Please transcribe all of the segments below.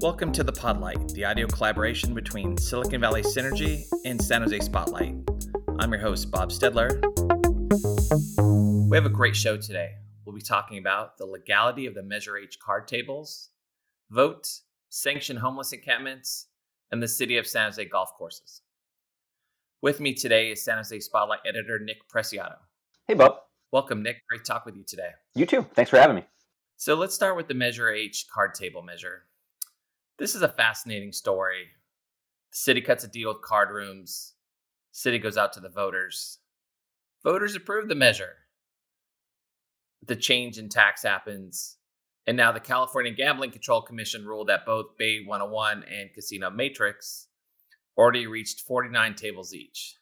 Welcome to the Podlight, the audio collaboration between Silicon Valley Synergy and San Jose Spotlight. I'm your host, Bob Staedler. We have a great show today. We'll be talking about the legality of the Measure H card tables, vote, sanction homeless encampments, and the City of San Jose golf courses. With me today is San Jose Spotlight editor Nick Preciado. Hey, Bob. Welcome, Nick. Great talk with you today. You too. Thanks for having me. So let's start with the Measure H card table measure. This is a fascinating story. The city cuts a deal with card rooms. City goes out to the voters. Voters approve the measure. The change in tax happens. And now the California Gambling Control Commission ruled that both Bay 101 and Casino M8trix already reached 49 tables each.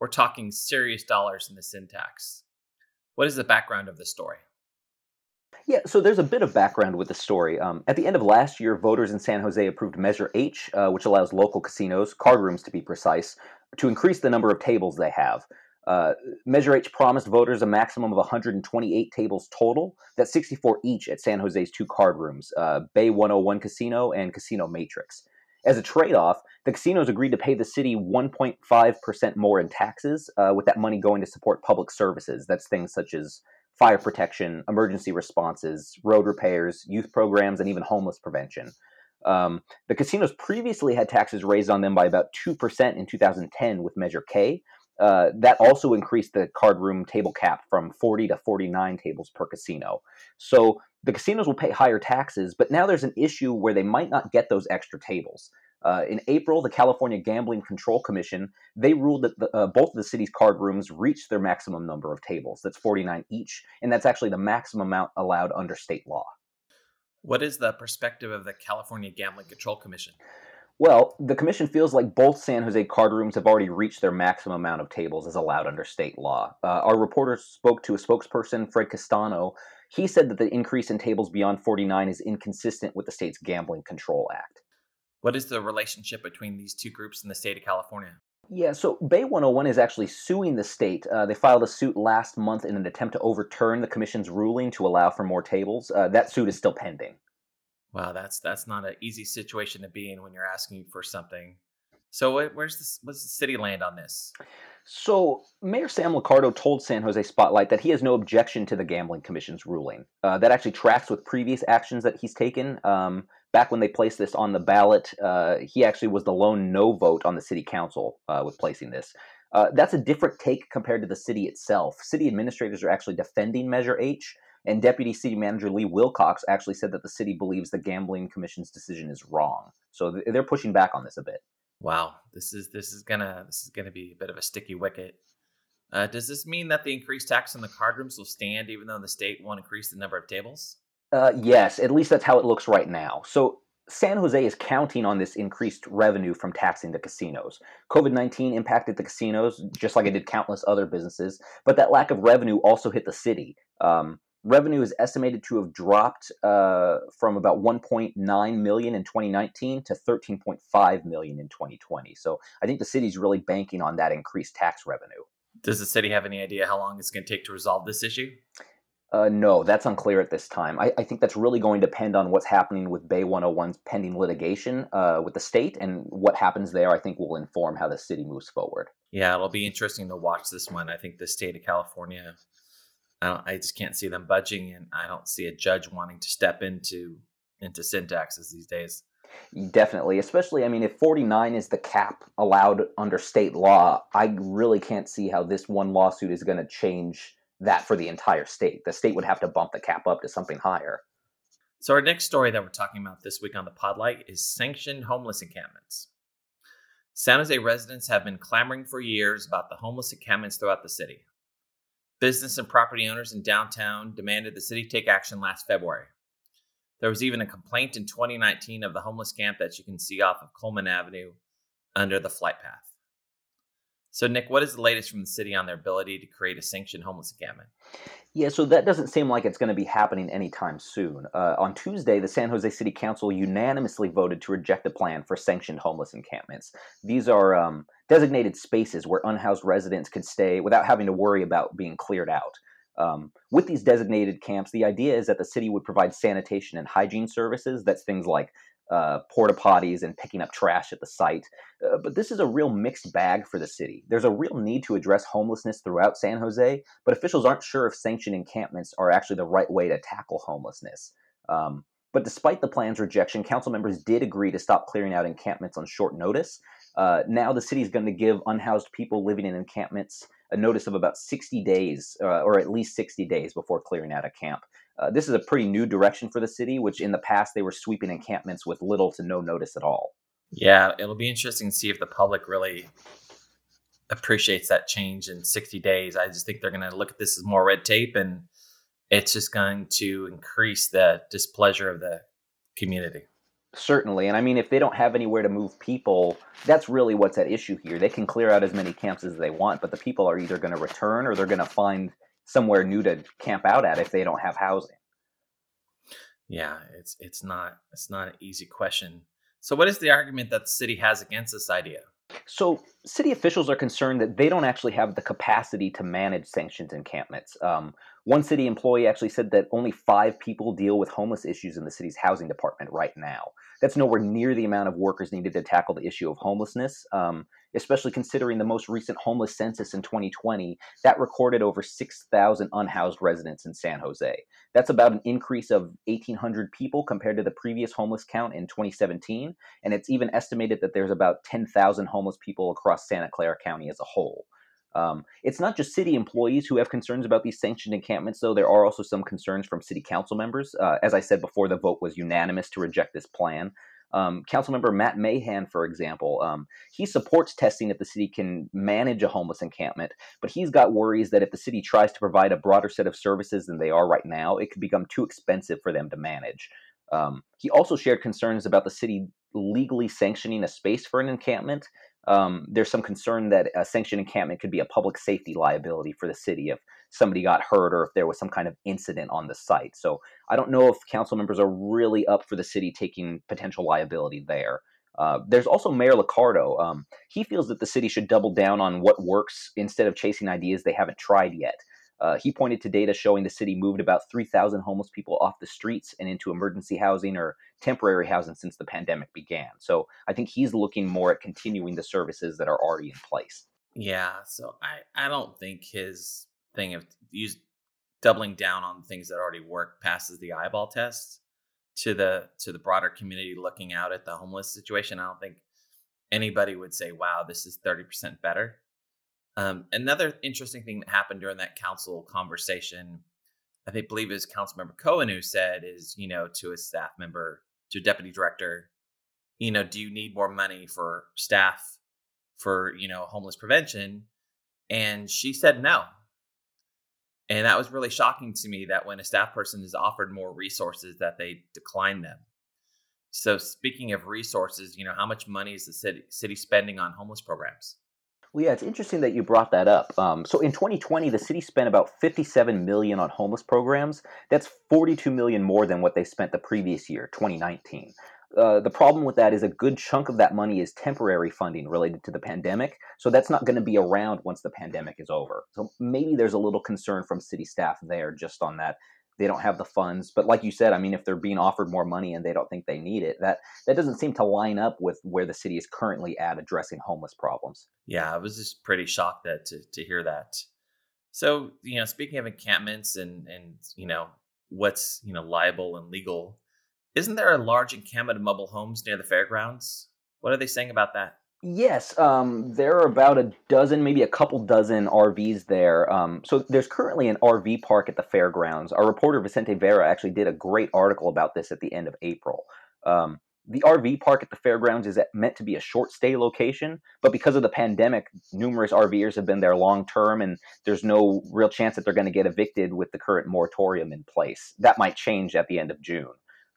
We're talking serious dollars in the sin tax. What is the background of the story? Yeah, so there's a bit of background with the story. Um, at the end of last year, voters in San Jose approved Measure H, uh, which allows local casinos, card rooms to be precise, to increase the number of tables they have. Uh, Measure H promised voters a maximum of 128 tables total. That's 64 each at San Jose's two card rooms, uh, Bay 101 Casino and Casino M8trix. As a trade off, the casinos agreed to pay the city 1.5% more in taxes, uh, with that money going to support public services. That's things such as fire protection, emergency responses, road repairs, youth programs, and even homeless prevention. Um, the casinos previously had taxes raised on them by about 2% in 2010 with Measure K. Uh, that also increased the card room table cap from 40 to 49 tables per casino. So the casinos will pay higher taxes, but now there's an issue where they might not get those extra tables. Uh, in April, the California Gambling Control Commission they ruled that the, uh, both of the city's card rooms reached their maximum number of tables. That's 49 each, and that's actually the maximum amount allowed under state law. What is the perspective of the California Gambling Control Commission? Well, the commission feels like both San Jose card rooms have already reached their maximum amount of tables as allowed under state law. Uh, our reporter spoke to a spokesperson, Fred Castano. He said that the increase in tables beyond 49 is inconsistent with the state's Gambling Control Act. What is the relationship between these two groups in the state of California? Yeah, so Bay 101 is actually suing the state. Uh, they filed a suit last month in an attempt to overturn the commission's ruling to allow for more tables. Uh, that suit is still pending. Wow, that's that's not an easy situation to be in when you're asking for something. So, where's this? what's the city land on this? So, Mayor Sam Liccardo told San Jose Spotlight that he has no objection to the Gambling Commission's ruling. Uh, that actually tracks with previous actions that he's taken. Um, back when they placed this on the ballot, uh, he actually was the lone no vote on the city council uh, with placing this. Uh, that's a different take compared to the city itself. City administrators are actually defending Measure H, and Deputy City Manager Lee Wilcox actually said that the city believes the Gambling Commission's decision is wrong. So they're pushing back on this a bit. Wow, this is this is gonna this is gonna be a bit of a sticky wicket. Uh, does this mean that the increased tax on the card rooms will stand even though the state won't increase the number of tables? Uh, yes, at least that's how it looks right now. So San Jose is counting on this increased revenue from taxing the casinos. COVID 19 impacted the casinos just like it did countless other businesses, but that lack of revenue also hit the city. Um, revenue is estimated to have dropped uh, from about 1.9 million in 2019 to 13.5 million in 2020. So I think the city's really banking on that increased tax revenue. Does the city have any idea how long it's going to take to resolve this issue? Uh, no, that's unclear at this time. I, I, think that's really going to depend on what's happening with Bay 101's pending litigation uh, with the state, and what happens there, I think, will inform how the city moves forward. Yeah, it'll be interesting to watch this one. I think the state of California, I, I just can't see them budging, and I don't see a judge wanting to step into into sin taxes these days. Definitely, especially, I mean, if 49 is the cap allowed under state law, I really can't see how this one lawsuit is going to change that for the entire state. The state would have to bump the cap up to something higher. So, our next story that we're talking about this week on the Podlight is sanctioned homeless encampments. San Jose residents have been clamoring for years about the homeless encampments throughout the city. Business and property owners in downtown demanded the city take action last February. There was even a complaint in 2019 of the homeless camp that you can see off of Coleman Avenue under the flight path. So, Nick, what is the latest from the city on their ability to create a sanctioned homeless encampment? Yeah, so that doesn't seem like it's going to be happening anytime soon. Uh, on Tuesday, the San Jose City Council unanimously voted to reject a plan for sanctioned homeless encampments. These are um, designated spaces where unhoused residents can stay without having to worry about being cleared out. Um, with these designated camps, the idea is that the city would provide sanitation and hygiene services. That's things like uh, porta potties and picking up trash at the site. Uh, but this is a real mixed bag for the city. There's a real need to address homelessness throughout San Jose, but officials aren't sure if sanctioned encampments are actually the right way to tackle homelessness. Um, but despite the plan's rejection, council members did agree to stop clearing out encampments on short notice. Uh, now the city is going to give unhoused people living in encampments a notice of about 60 days, uh, or at least 60 days before clearing out a camp. Uh, this is a pretty new direction for the city, which in the past they were sweeping encampments with little to no notice at all. Yeah, it'll be interesting to see if the public really appreciates that change in 60 days. I just think they're going to look at this as more red tape and it's just going to increase the displeasure of the community. Certainly. And I mean, if they don't have anywhere to move people, that's really what's at issue here. They can clear out as many camps as they want, but the people are either going to return or they're going to find somewhere new to camp out at if they don't have housing. Yeah, it's it's not it's not an easy question. So what is the argument that the city has against this idea? So, city officials are concerned that they don't actually have the capacity to manage sanctions encampments. Um, one city employee actually said that only five people deal with homeless issues in the city's housing department right now. That's nowhere near the amount of workers needed to tackle the issue of homelessness. Um, especially considering the most recent homeless census in 2020 that recorded over 6,000 unhoused residents in San Jose. That's about an increase of 1,800 people compared to the previous homeless count in 2017, and it's even estimated that there's about 10,000 homeless people across Santa Clara County as a whole. Um, it's not just city employees who have concerns about these sanctioned encampments, though. There are also some concerns from city council members. Uh, as I said before, the vote was unanimous to reject this plan. Um, Councilmember Matt Mahan, for example, um, he supports testing if the city can manage a homeless encampment, but he's got worries that if the city tries to provide a broader set of services than they are right now, it could become too expensive for them to manage. Um, he also shared concerns about the city legally sanctioning a space for an encampment um, there's some concern that a sanctioned encampment could be a public safety liability for the city if somebody got hurt or if there was some kind of incident on the site. So I don't know if council members are really up for the city taking potential liability there. Uh, there's also Mayor Liccardo. Um, he feels that the city should double down on what works instead of chasing ideas they haven't tried yet. Uh, he pointed to data showing the city moved about 3,000 homeless people off the streets and into emergency housing or temporary housing since the pandemic began. So I think he's looking more at continuing the services that are already in place. Yeah. So I, I don't think his thing of use doubling down on things that already work passes the eyeball test to the to the broader community looking out at the homeless situation. I don't think anybody would say, "Wow, this is thirty percent better." Um, another interesting thing that happened during that council conversation, I think, believe it was Councilmember Cohen who said, is you know to a staff member, to a deputy director, you know, do you need more money for staff for you know homeless prevention? And she said no. And that was really shocking to me that when a staff person is offered more resources, that they decline them. So speaking of resources, you know, how much money is the city, city spending on homeless programs? Well, yeah, it's interesting that you brought that up. Um, so in 2020, the city spent about 57 million on homeless programs. That's 42 million more than what they spent the previous year, 2019. Uh, the problem with that is a good chunk of that money is temporary funding related to the pandemic. So that's not going to be around once the pandemic is over. So maybe there's a little concern from city staff there just on that they don't have the funds. But like you said, I mean, if they're being offered more money and they don't think they need it, that that doesn't seem to line up with where the city is currently at addressing homeless problems. Yeah, I was just pretty shocked that to to hear that. So you know, speaking of encampments and and you know what's you know liable and legal, isn't there a large encampment of mobile homes near the fairgrounds? What are they saying about that? Yes, um, there are about a dozen, maybe a couple dozen RVs there. Um, so there's currently an RV park at the fairgrounds. Our reporter Vicente Vera actually did a great article about this at the end of April. Um, the RV park at the fairgrounds is meant to be a short stay location, but because of the pandemic, numerous RVers have been there long term, and there's no real chance that they're going to get evicted with the current moratorium in place. That might change at the end of June.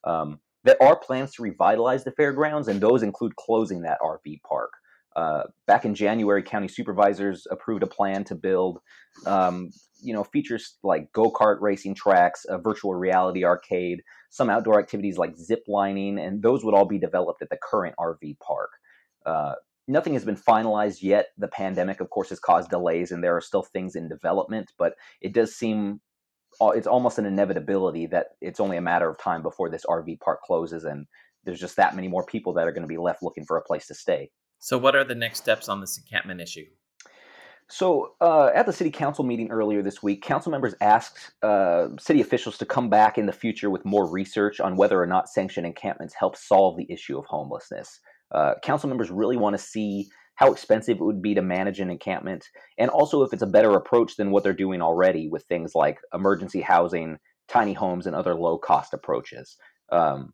Um, there are plans to revitalize the fairgrounds, and those include closing that RV park. Uh, back in January, county supervisors approved a plan to build, um, you know, features like go kart racing tracks, a virtual reality arcade, some outdoor activities like zip lining, and those would all be developed at the current RV park. Uh, nothing has been finalized yet. The pandemic, of course, has caused delays, and there are still things in development, but it does seem it's almost an inevitability that it's only a matter of time before this RV park closes and there's just that many more people that are going to be left looking for a place to stay. So, what are the next steps on this encampment issue? So, uh, at the city council meeting earlier this week, council members asked uh, city officials to come back in the future with more research on whether or not sanctioned encampments help solve the issue of homelessness. Uh, council members really want to see how expensive it would be to manage an encampment, and also if it's a better approach than what they're doing already with things like emergency housing, tiny homes, and other low cost approaches. Um,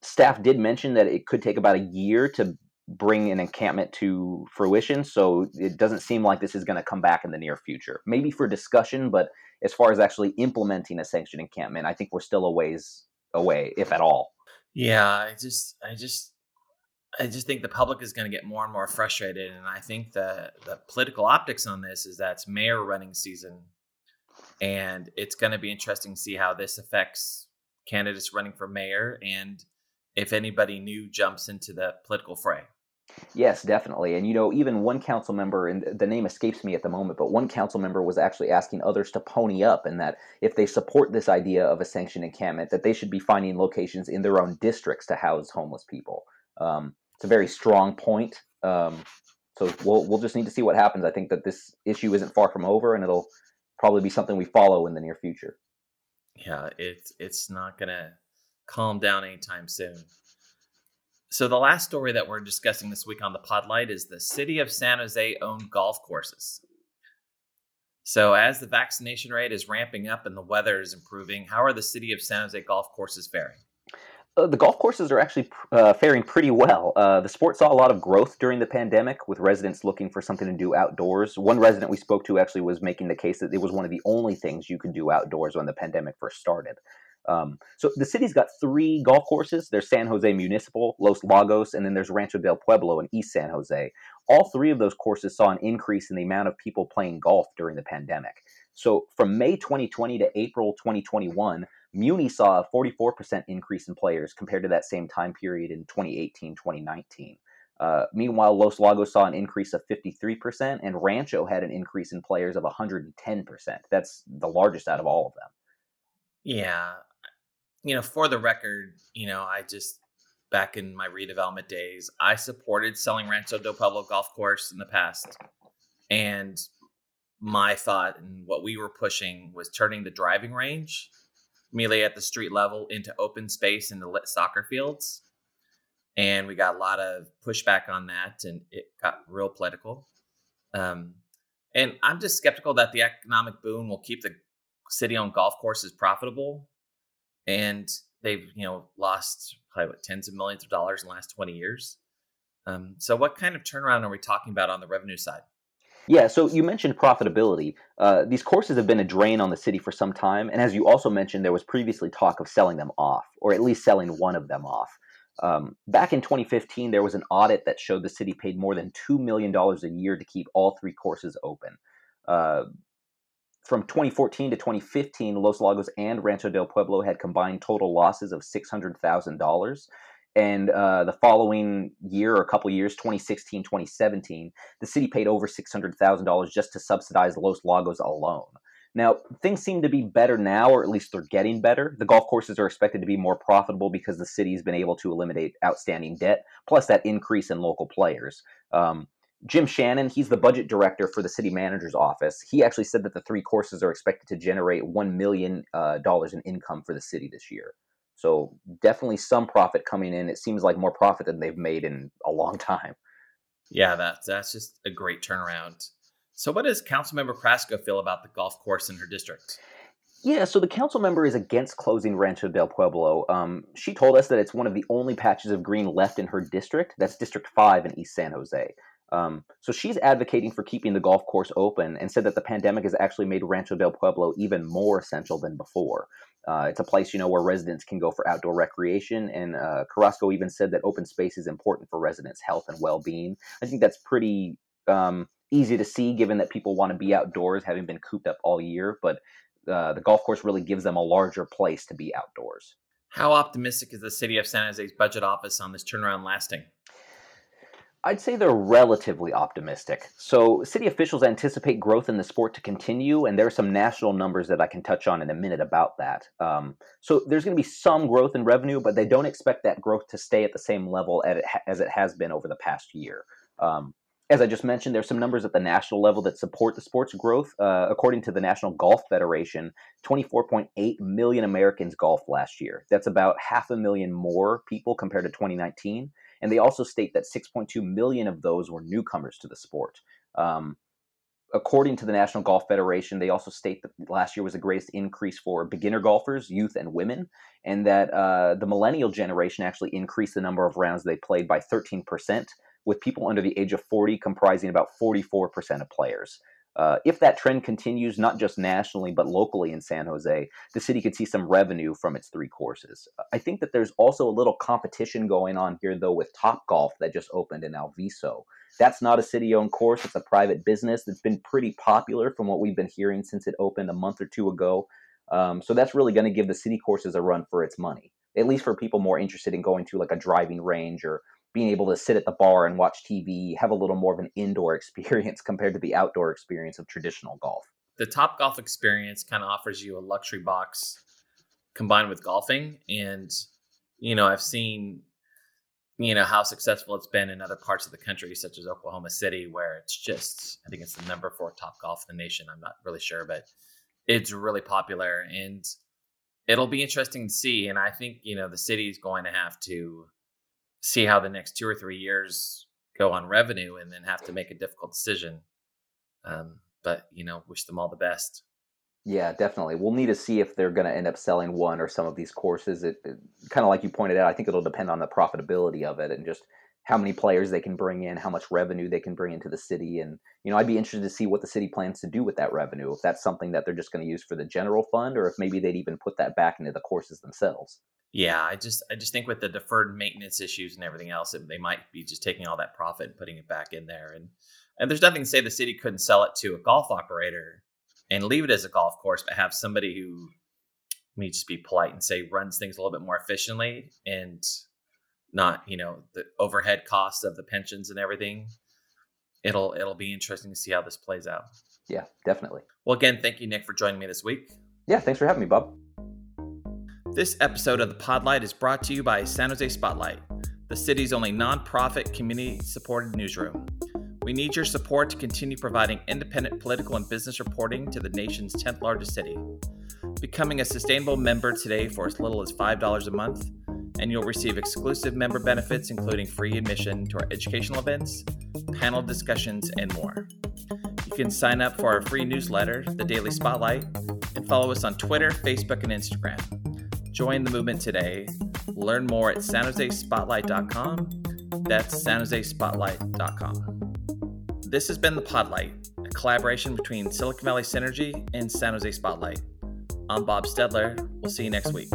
staff did mention that it could take about a year to bring an encampment to fruition. So it doesn't seem like this is going to come back in the near future. Maybe for discussion, but as far as actually implementing a sanctioned encampment, I think we're still a ways away, if at all. Yeah, I just, I just, I just think the public is going to get more and more frustrated, and I think the the political optics on this is that it's mayor running season, and it's going to be interesting to see how this affects candidates running for mayor and if anybody new jumps into the political fray. Yes, definitely. And you know, even one council member, and the name escapes me at the moment, but one council member was actually asking others to pony up, and that if they support this idea of a sanctioned encampment, that they should be finding locations in their own districts to house homeless people. Um, it's a very strong point. Um, so we'll we'll just need to see what happens. I think that this issue isn't far from over, and it'll probably be something we follow in the near future. Yeah, it's it's not gonna calm down anytime soon. So, the last story that we're discussing this week on the Podlight is the city of San Jose owned golf courses. So, as the vaccination rate is ramping up and the weather is improving, how are the city of San Jose golf courses faring? Uh, the golf courses are actually uh, faring pretty well. Uh, the sport saw a lot of growth during the pandemic, with residents looking for something to do outdoors. One resident we spoke to actually was making the case that it was one of the only things you could do outdoors when the pandemic first started. Um, so the city's got three golf courses. There's San Jose Municipal, Los Lagos, and then there's Rancho del Pueblo in East San Jose. All three of those courses saw an increase in the amount of people playing golf during the pandemic. So from May 2020 to April 2021, Muni saw a 44% increase in players compared to that same time period in 2018 2019. Uh, meanwhile, Los Lagos saw an increase of 53%, and Rancho had an increase in players of 110%. That's the largest out of all of them. Yeah, you know, for the record, you know, I just back in my redevelopment days, I supported selling Rancho del Pueblo golf course in the past. And my thought and what we were pushing was turning the driving range immediately at the street level into open space and the lit soccer fields. And we got a lot of pushback on that and it got real political. Um, and I'm just skeptical that the economic boom will keep the city owned golf courses profitable and they've you know lost probably what tens of millions of dollars in the last 20 years um, so what kind of turnaround are we talking about on the revenue side yeah, so you mentioned profitability. Uh, these courses have been a drain on the city for some time, and as you also mentioned, there was previously talk of selling them off, or at least selling one of them off. Um, back in 2015, there was an audit that showed the city paid more than $2 million a year to keep all three courses open. Uh, from 2014 to 2015, Los Lagos and Rancho del Pueblo had combined total losses of $600,000. And uh, the following year or a couple years, 2016, 2017, the city paid over $600,000 just to subsidize Los Lagos alone. Now, things seem to be better now, or at least they're getting better. The golf courses are expected to be more profitable because the city has been able to eliminate outstanding debt, plus that increase in local players. Um, Jim Shannon, he's the budget director for the city manager's office. He actually said that the three courses are expected to generate $1 million uh, in income for the city this year. So definitely some profit coming in. It seems like more profit than they've made in a long time. Yeah, that's that's just a great turnaround. So, what does Councilmember Carrasco feel about the golf course in her district? Yeah, so the council member is against closing Rancho del Pueblo. Um, she told us that it's one of the only patches of green left in her district. That's District 5 in East San Jose. Um, so she's advocating for keeping the golf course open and said that the pandemic has actually made Rancho del Pueblo even more essential than before. Uh, it's a place, you know, where residents can go for outdoor recreation, and uh, Carrasco even said that open space is important for residents' health and well-being. I think that's pretty um, easy to see, given that people want to be outdoors, having been cooped up all year. But uh, the golf course really gives them a larger place to be outdoors. How optimistic is the city of San Jose's budget office on this turnaround lasting? I'd say they're relatively optimistic. So, city officials anticipate growth in the sport to continue, and there are some national numbers that I can touch on in a minute about that. Um, so, there's going to be some growth in revenue, but they don't expect that growth to stay at the same level as it has been over the past year. Um, as I just mentioned, there's some numbers at the national level that support the sport's growth. Uh, according to the National Golf Federation, 24.8 million Americans golfed last year. That's about half a million more people compared to 2019 and they also state that 6.2 million of those were newcomers to the sport. Um, according to the National Golf Federation, they also state that last year was the greatest increase for beginner golfers, youth, and women, and that uh, the millennial generation actually increased the number of rounds they played by 13%, with people under the age of 40 comprising about 44% of players. Uh, if that trend continues, not just nationally but locally in San Jose, the city could see some revenue from its three courses. I think that there's also a little competition going on here, though, with Topgolf that just opened in Alviso. That's not a city owned course, it's a private business that's been pretty popular from what we've been hearing since it opened a month or two ago. Um, so that's really going to give the city courses a run for its money, at least for people more interested in going to like a driving range or being able to sit at the bar and watch TV, have a little more of an indoor experience compared to the outdoor experience of traditional golf. The Topgolf experience kind of offers you a luxury box combined with golfing. And, you know, I've seen, you know, how successful it's been in other parts of the country, such as Oklahoma City, where it's just, I think it's the number four Topgolf in the nation. I'm not really sure, but it's really popular. And it'll be interesting to see. And I think, you know, the city is going to have to see how the next two or three years go on revenue and then have to make a difficult decision. Um, but, you know, wish them all the best. Yeah, definitely. We'll need to see if they're going to end up selling one or some of these courses. It, it kind of like you pointed out, I think it'll depend on the profitability of it and just how many players they can bring in, how much revenue they can bring into the city. And, you know, I'd be interested to see what the city plans to do with that revenue. If that's something that they're just going to use for the general fund or if maybe they'd even put that back into the courses themselves. Yeah, I just I just think with the deferred maintenance issues and everything else, they might be just taking all that profit and putting it back in there. And and there's nothing to say the city couldn't sell it to a golf operator and leave it as a golf course, but have somebody who let me just be polite and say runs things a little bit more efficiently and not you know the overhead costs of the pensions and everything. It'll it'll be interesting to see how this plays out. Yeah, definitely. Well, again, thank you, Nick, for joining me this week. Yeah, thanks for having me, Bob. This episode of the Podlight is brought to you by San Jose Spotlight, the city's only nonprofit community supported newsroom. We need your support to continue providing independent political and business reporting to the nation's 10th largest city. Becoming a sustainable member today for as little as $5 a month, and you'll receive exclusive member benefits, including free admission to our educational events, panel discussions, and more. You can sign up for our free newsletter, The Daily Spotlight, and follow us on Twitter, Facebook, and Instagram. Join the movement today. Learn more at sanjosespotlight.com. That's sanjosespotlight.com. This has been The Podlight, a collaboration between Silicon Valley Synergy and San Jose Spotlight. I'm Bob Staedler. We'll see you next week.